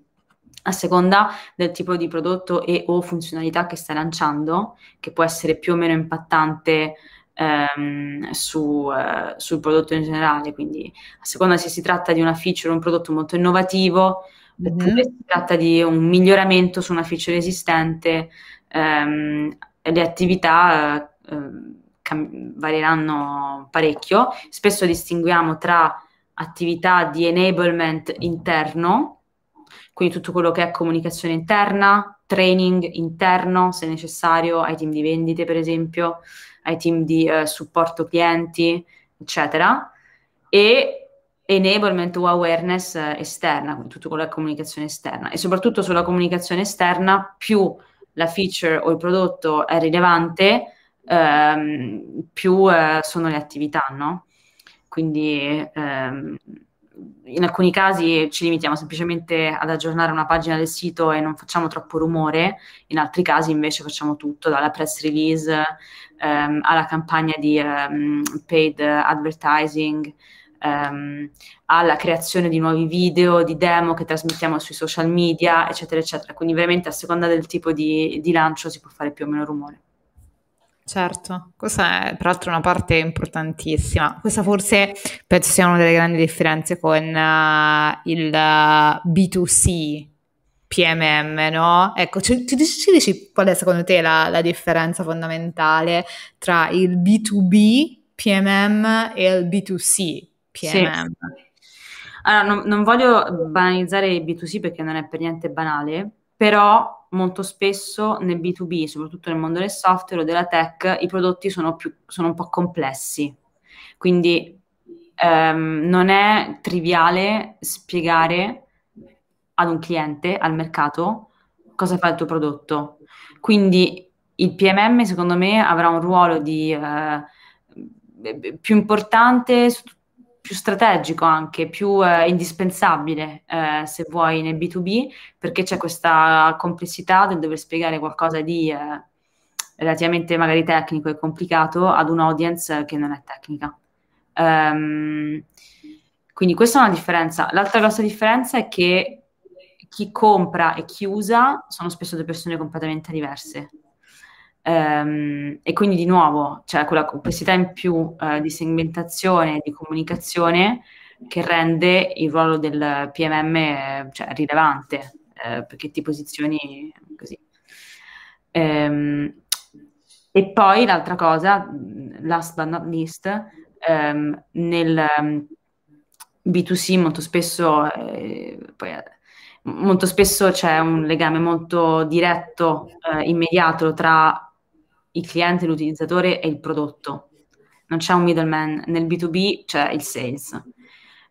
a seconda del tipo di prodotto e o funzionalità che stai lanciando, che può essere più o meno impattante ehm, su, eh, sul prodotto in generale, quindi a seconda se si tratta di una feature o un prodotto molto innovativo, mm-hmm. oppure si tratta di un miglioramento su una feature esistente, ehm, le attività eh, cam- varieranno parecchio. Spesso distinguiamo tra attività di enablement interno, quindi tutto quello che è comunicazione interna, training interno se necessario ai team di vendite per esempio, ai team di eh, supporto clienti, eccetera, e enablement o awareness eh, esterna, quindi tutto che è comunicazione esterna e soprattutto sulla comunicazione esterna più la feature o il prodotto è rilevante, ehm, più eh, sono le attività, no? Quindi ehm, in alcuni casi ci limitiamo semplicemente ad aggiornare una pagina del sito e non facciamo troppo rumore, in altri casi invece facciamo tutto, dalla press release ehm, alla campagna di ehm, paid advertising, ehm, alla creazione di nuovi video, di demo che trasmettiamo sui social media, eccetera, eccetera. Quindi veramente a seconda del tipo di, di lancio si può fare più o meno rumore. Certo, questa è peraltro una parte importantissima. Questa forse penso sia una delle grandi differenze con uh, il uh, B2C PMM, no? Ecco, ci, ci, ci, dici qual è secondo te la, la, differenza fondamentale tra il B2B PMM e il B2C PMM? Sì. Allora, non, non voglio banalizzare il B2C perché non è per niente banale, però molto spesso nel B2B, soprattutto nel mondo del software o della tech, i prodotti sono, più, sono un po' complessi. Quindi ehm, non è triviale spiegare ad un cliente, al mercato, cosa fa il tuo prodotto. Quindi il PMM, secondo me, avrà un ruolo di, eh, più importante su più strategico anche, più eh, indispensabile eh, se vuoi nel B2B, perché c'è questa complessità del dover spiegare qualcosa di eh, relativamente magari tecnico e complicato ad un'audience che non è tecnica. Um, quindi questa è una differenza. L'altra grossa differenza è che chi compra e chi usa sono spesso due persone completamente diverse. Um, e quindi di nuovo c'è quella complessità in più uh, di segmentazione e di comunicazione che rende il ruolo del PMM cioè, rilevante uh, perché ti posizioni così. Um, e poi l'altra cosa, last but not least, um, nel B2C molto spesso, eh, poi, molto spesso c'è un legame molto diretto, eh, immediato tra il cliente, l'utilizzatore e il prodotto. Non c'è un middleman, nel B2B c'è il sales.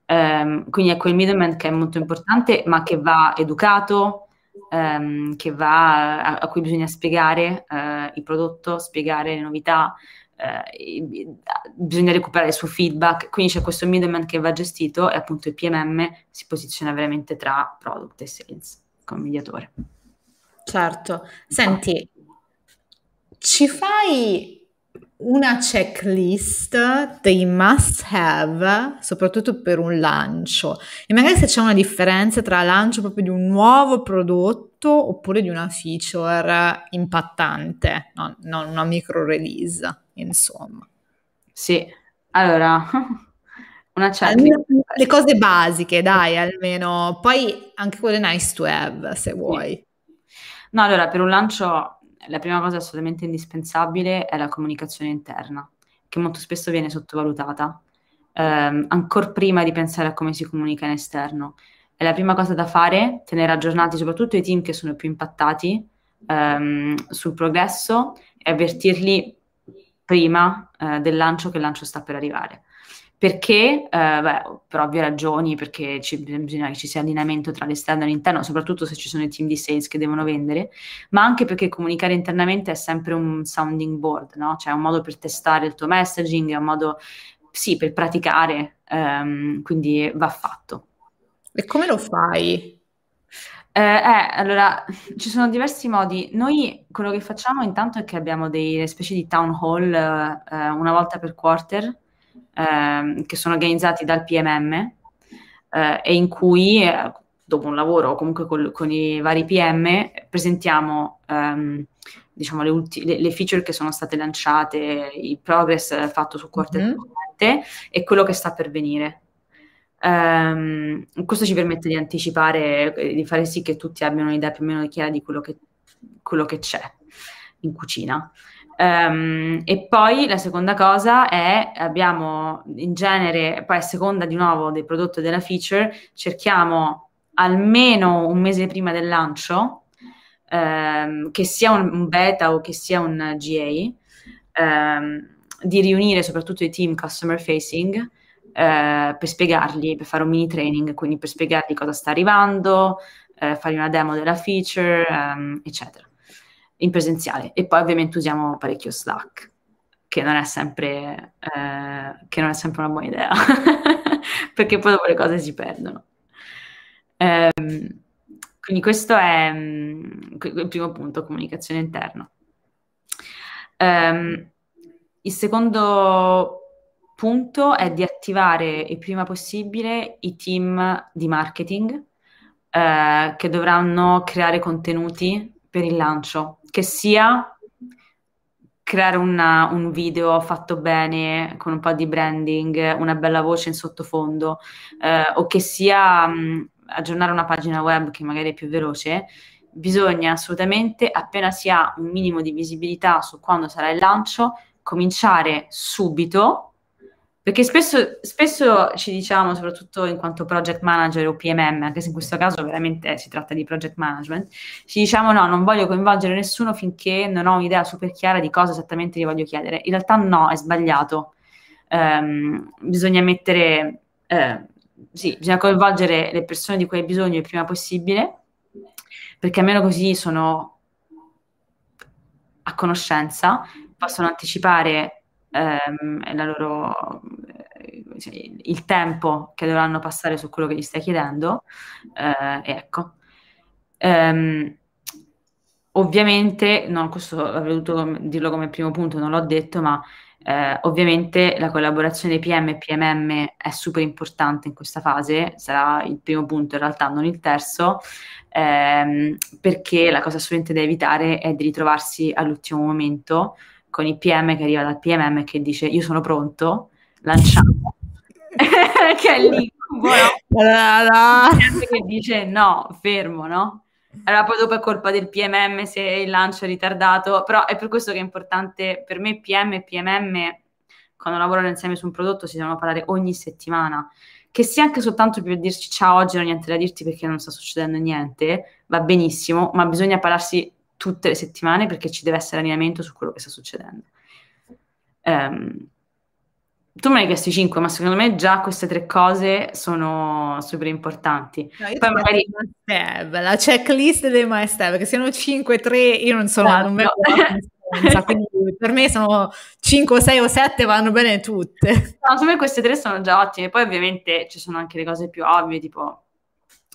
Um, quindi è quel middleman che è molto importante, ma che va educato, um, che va, a, a, cui bisogna spiegare uh, il prodotto, spiegare le novità, uh, bisogna recuperare il suo feedback. Quindi c'è questo middleman che va gestito e appunto il PMM si posiziona veramente tra product e sales come mediatore. Certo. Senti, ci fai una checklist dei must have, soprattutto per un lancio, e magari se c'è una differenza tra lancio proprio di un nuovo prodotto oppure di una feature impattante, non, non una micro release, insomma. Sì, allora, una checklist. le cose basiche, dai, almeno. Poi anche quelle nice to have, se vuoi. No, allora, per un lancio la prima cosa assolutamente indispensabile è la comunicazione interna, che molto spesso viene sottovalutata, ehm, ancora prima di pensare a come si comunica in esterno. È la prima cosa da fare, tenere aggiornati soprattutto i team che sono più impattati ehm, sul progresso e avvertirli prima eh, del lancio che il lancio sta per arrivare. Perché, eh, beh, per ovvie ragioni, perché ci, bisogna che ci sia allineamento tra l'esterno e l'interno, soprattutto se ci sono i team di sales che devono vendere, ma anche perché comunicare internamente è sempre un sounding board, no? Cioè è un modo per testare il tuo messaging, è un modo, sì, per praticare, ehm, quindi va fatto. E come lo fai? Eh, eh, allora, ci sono diversi modi. Noi quello che facciamo intanto è che abbiamo delle specie di town hall eh, una volta per quarter, eh, che sono organizzati dal PMM eh, e in cui, eh, dopo un lavoro o comunque col, con i vari PM, presentiamo ehm, diciamo, le, ulti- le, le, feature che sono state lanciate, il progress fatto su quarter mm-hmm. e quello che sta per venire. Um, questo ci permette di anticipare, di fare sì che tutti abbiano un'idea più o meno chiara di quello che, quello che c'è in cucina. Um, e poi la seconda cosa è, abbiamo in genere, poi a seconda di nuovo del prodotto e della feature, cerchiamo almeno un mese prima del lancio, um, che sia un, beta o che sia un GA, um, di riunire soprattutto i team customer facing uh, per spiegargli, per fare un mini training, quindi per spiegargli cosa sta arrivando, uh, fargli una demo della feature, eccetera in presenziale e poi ovviamente usiamo parecchio Slack, che non è sempre, eh, che non è sempre una buona idea, perché poi dopo le cose si perdono. Eh, quindi questo è um, il primo punto, comunicazione interna. Um, il secondo punto è di attivare il prima possibile i team di marketing eh, che dovranno creare contenuti per il lancio, che sia creare una, un video fatto bene con un po' di branding, una bella voce in sottofondo, eh, o che sia mh, aggiornare una pagina web che magari è più veloce, bisogna assolutamente, appena si ha un minimo di visibilità su quando sarà il lancio, cominciare subito perché spesso, spesso, ci diciamo, soprattutto in quanto project manager o PMM, anche se in questo caso veramente si tratta di project management, ci diciamo no, non voglio coinvolgere nessuno finché non ho un'idea super chiara di cosa esattamente gli voglio chiedere. In realtà no, è sbagliato. Um, bisogna mettere, eh, sì, bisogna coinvolgere le persone di cui hai bisogno il prima possibile, perché almeno così sono a conoscenza, possono anticipare ehm, loro, eh, il tempo che dovranno passare su quello che gli stai chiedendo. Eh, ecco. Um, ovviamente, no, questo avrei dovuto dirlo come primo punto, non l'ho detto, ma eh, ovviamente la collaborazione PM e PMM è super importante in questa fase, sarà il primo punto in realtà, non il terzo, ehm, perché la cosa assolutamente da evitare è di ritrovarsi all'ultimo momento con il PM che arriva dal PMM che dice io sono pronto, lanciamo, che è l'incubo, no? che dice no, fermo, no? Allora poi dopo è colpa del PMM se il lancio è ritardato, però è per questo che è importante per me PM e PMM quando lavorano insieme su un prodotto si devono parlare ogni settimana, che sia anche soltanto per dirci ciao oggi non ho niente da dirti perché non sta succedendo niente, va benissimo, ma bisogna parlarsi tutte le settimane perché ci deve essere allineamento su quello che sta succedendo. Um, tu me ne hai chiesti 5, ma secondo me già queste tre cose sono super importanti. No, Poi magari la checklist dei must have, perché se sono 5, 3, io non sono esatto. non quindi per me sono 5, 6 o 7 vanno bene tutte. No, secondo me queste tre sono già ottime. Poi ovviamente ci sono anche le cose più ovvie, tipo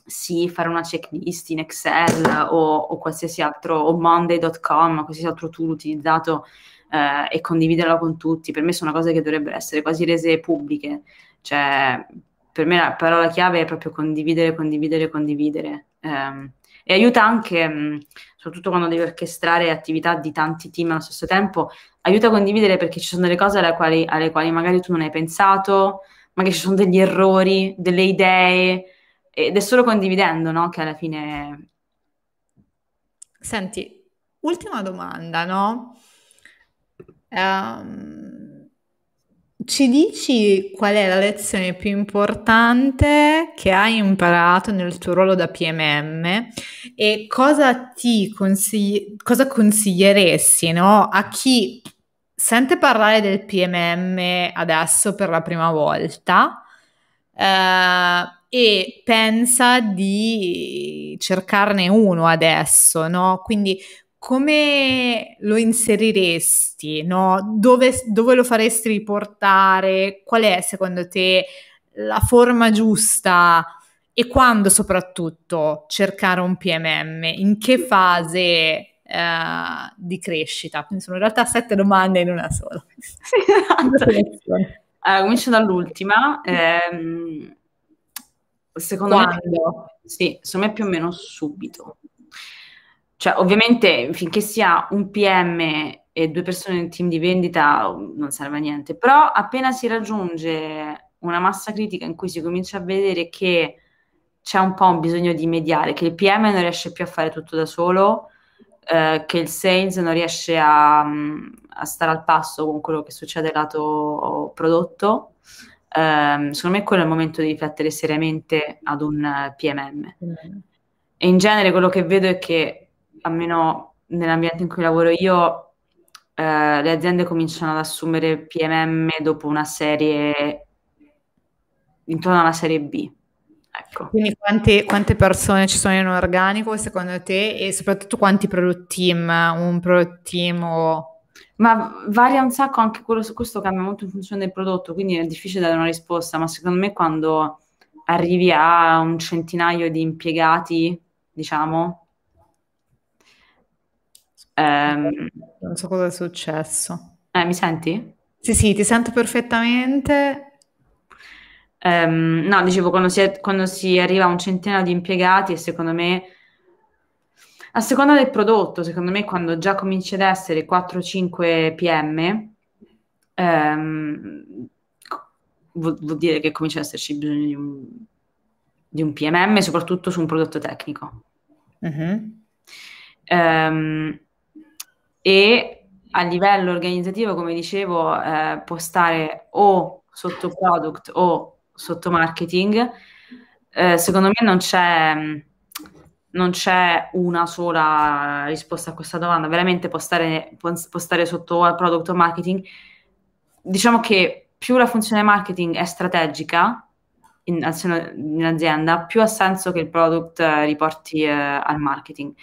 sì, fare una checklist in Excel o, o qualsiasi altro, o Monday.com, qualsiasi altro tool utilizzato eh, e condividerlo con tutti, per me sono cose che dovrebbero essere quasi rese pubbliche. Cioè, per me la parola chiave è proprio condividere, condividere, condividere. Eh, e aiuta anche, mh, soprattutto quando devi orchestrare attività di tanti team allo stesso tempo, aiuta a condividere perché ci sono delle cose alle quali, alle quali magari tu non hai pensato, magari ci sono degli errori, delle idee ed è solo condividendo, no? Che alla fine... Senti, ultima domanda, no? Um, ci dici qual è la lezione più importante che hai imparato nel tuo ruolo da PMM e cosa ti consigli- cosa consiglieresti no? a chi sente parlare del PMM adesso per la prima volta eh, e pensa di cercarne uno adesso, no? Quindi come lo inseriresti, no? Dove, dove lo faresti riportare? Qual è secondo te la forma giusta e quando soprattutto cercare un PMM? In che fase eh, di crescita? Quindi sono in realtà sette domande in una sola. Esatto. uh, comincio dall'ultima. Eh, secondo quando? me, sì, secondo me più o meno subito. Cioè, ovviamente, finché sia un PM e due persone nel team di vendita non serve a niente, però appena si raggiunge una massa critica in cui si comincia a vedere che c'è un po' un bisogno di mediare, che il PM non riesce più a fare tutto da solo, eh, che il sales non riesce a, a, stare al passo con quello che succede lato prodotto, eh, secondo me quello è il momento di riflettere seriamente ad un PMM. Mm. E in genere quello che vedo è che almeno nell'ambiente in cui lavoro io, eh, le aziende cominciano ad assumere PMM dopo una serie, intorno alla serie B. Ecco. Quindi quante, quante, persone ci sono in un organico secondo te e soprattutto quanti product team, un product team o... Ma varia un sacco anche quello, questo cambia molto in funzione del prodotto, quindi è difficile dare una risposta, ma secondo me quando arrivi a un centinaio di impiegati, diciamo, Um, non so cosa è successo. Eh, mi senti? Sì, sì, ti sento perfettamente. Um, no, dicevo, quando si, è, quando si, arriva a un centinaio di impiegati secondo me, a seconda del prodotto, secondo me quando già cominci ad essere 4-5 PM, um, vuol, vuol, dire che comincia ad esserci bisogno di un, di un PMM, soprattutto su un prodotto tecnico. Mm-hmm. Um, e a livello organizzativo, come dicevo, eh, può stare o sotto product o sotto marketing. Eh, secondo me non c'è, non c'è, una sola risposta a questa domanda, veramente può stare, può, stare sotto product o marketing. Diciamo che più la funzione marketing è strategica in, in azienda, più ha senso che il product riporti eh, al marketing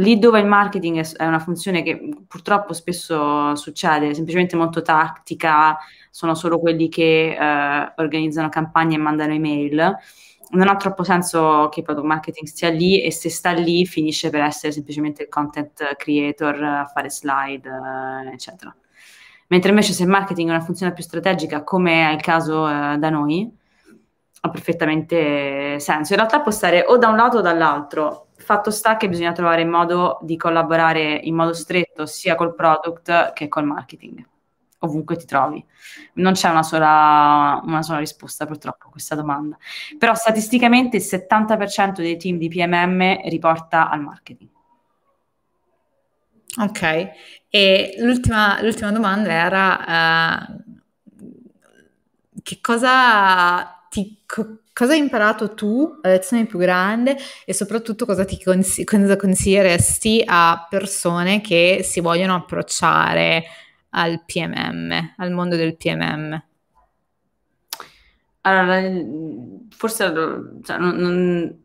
Lì dove il marketing è, una funzione che purtroppo spesso succede, semplicemente molto tattica, sono solo quelli che eh, organizzano campagne e mandano email, non ha troppo senso che il product marketing stia lì e se sta lì finisce per essere semplicemente il content creator a fare slide, eh, eccetera. Mentre invece se il marketing è una funzione più strategica, come è il caso eh, da noi, ha perfettamente senso. In realtà può stare o da un lato o dall'altro Fatto sta che bisogna trovare il modo di collaborare in modo stretto sia col product che col marketing, ovunque ti trovi. Non c'è una sola, una sola risposta purtroppo a questa domanda. Però statisticamente il 70% dei team di PMM riporta al marketing. Ok, e l'ultima, l'ultima domanda era uh, che cosa ti, cosa hai imparato tu, la lezione più grande e soprattutto cosa, ti consigli- cosa consiglieresti a persone che si vogliono approcciare al PMM, al mondo del PMM? Allora, forse cioè, non, non,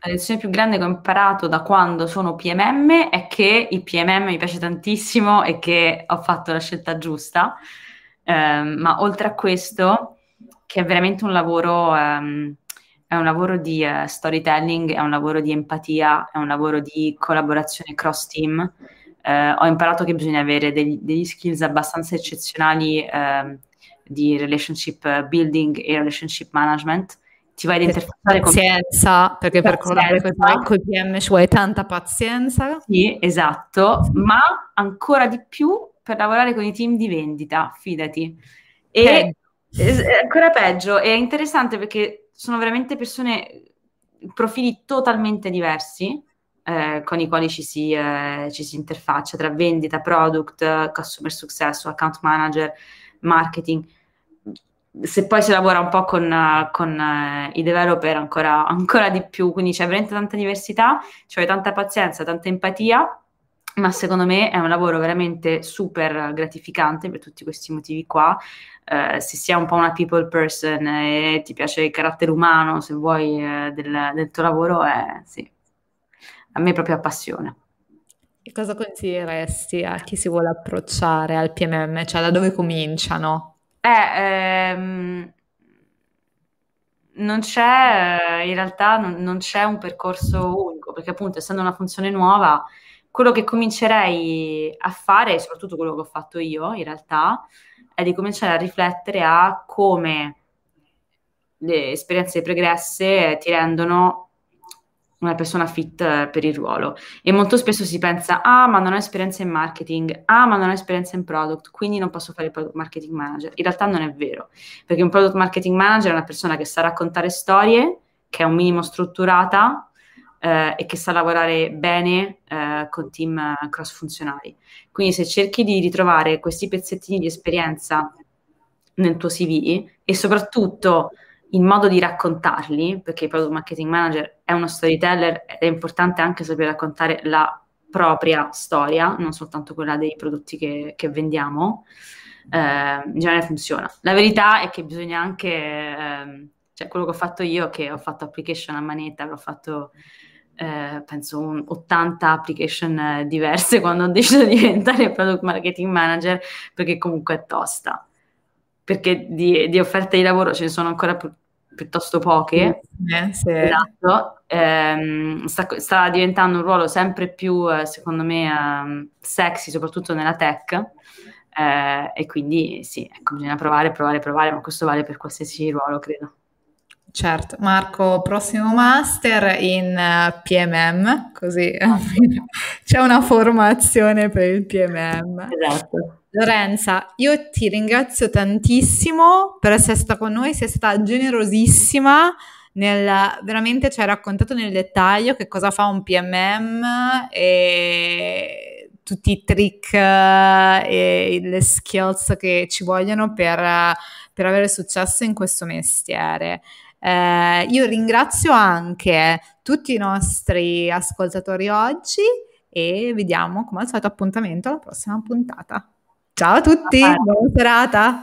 la lezione più grande che ho imparato da quando sono PMM è che il PMM mi piace tantissimo e che ho fatto la scelta giusta, eh, ma oltre a questo che è veramente un lavoro, um, è un lavoro di uh, storytelling, è un lavoro di empatia, è un lavoro di collaborazione cross team. Uh, ho imparato che bisogna avere degli, degli skills abbastanza eccezionali uh, di relationship building e relationship management. Ti vai ad interfacciare con pazienza, perché per collaborare con i PM ci vuole tanta pazienza. Sì, esatto, ma ancora di più per lavorare con i team di vendita, fidati. E okay è ancora peggio, è interessante perché sono veramente persone, profili totalmente diversi eh, con i quali ci si, eh, ci si interfaccia tra vendita, product, customer success, account manager, marketing. Se poi si lavora un po' con, con uh, i developer ancora, ancora, di più, quindi c'è veramente tanta diversità, c'è tanta pazienza, tanta empatia ma secondo me è un lavoro veramente super gratificante per tutti questi motivi qua. Uh, se sei un po' una people person e ti piace il carattere umano, se vuoi, del, del, tuo lavoro, è, sì, a me proprio appassiona. E cosa consiglieresti a chi si vuole approcciare al PMM? Cioè, da dove cominciano? Eh, ehm, non c'è, in realtà non, non c'è un percorso unico, perché appunto essendo una funzione nuova, quello che comincerei a fare, soprattutto quello che ho fatto io in realtà, è di cominciare a riflettere a come le esperienze pregresse ti rendono una persona fit eh, per il ruolo. E molto spesso si pensa, ah, ma non ho esperienza in marketing, ah, ma non ho esperienza in product, quindi non posso fare il product marketing manager. In realtà non è vero, perché un product marketing manager è una persona che sa raccontare storie, che è un minimo strutturata, eh, e che sa lavorare bene eh, con team eh, cross funzionali. Quindi se cerchi di ritrovare questi pezzettini di esperienza nel tuo CV e soprattutto il modo di raccontarli, perché il product marketing manager è uno storyteller ed è importante anche sapere raccontare la propria storia, non soltanto quella dei prodotti che, che vendiamo, eh, in genere funziona. La verità è che bisogna anche, eh, cioè quello che ho fatto io, che ho fatto application a manetta, avrò fatto eh, penso un 80 application eh, diverse quando ho deciso di diventare product marketing manager perché comunque è tosta perché di, di offerte di lavoro ce ne sono ancora pi- piuttosto poche eh, sì. esatto ehm, sta, sta, diventando un ruolo sempre più eh, secondo me um, sexy soprattutto nella tech eh, e quindi sì, ecco, bisogna provare, provare, provare, ma questo vale per qualsiasi ruolo, credo. Certo, Marco, prossimo master in eh, PMM, così c'è una formazione per il PMM. Esatto. Lorenza, io ti ringrazio tantissimo per essere stata con noi, sei stata generosissima, nel, veramente ci hai raccontato nel dettaglio che cosa fa un PMM e tutti i trick eh, e le skills che ci vogliono per, per avere successo in questo mestiere. Eh, io ringrazio anche tutti i nostri ascoltatori oggi e vediamo come al solito appuntamento alla prossima puntata. Ciao a tutti, buona serata.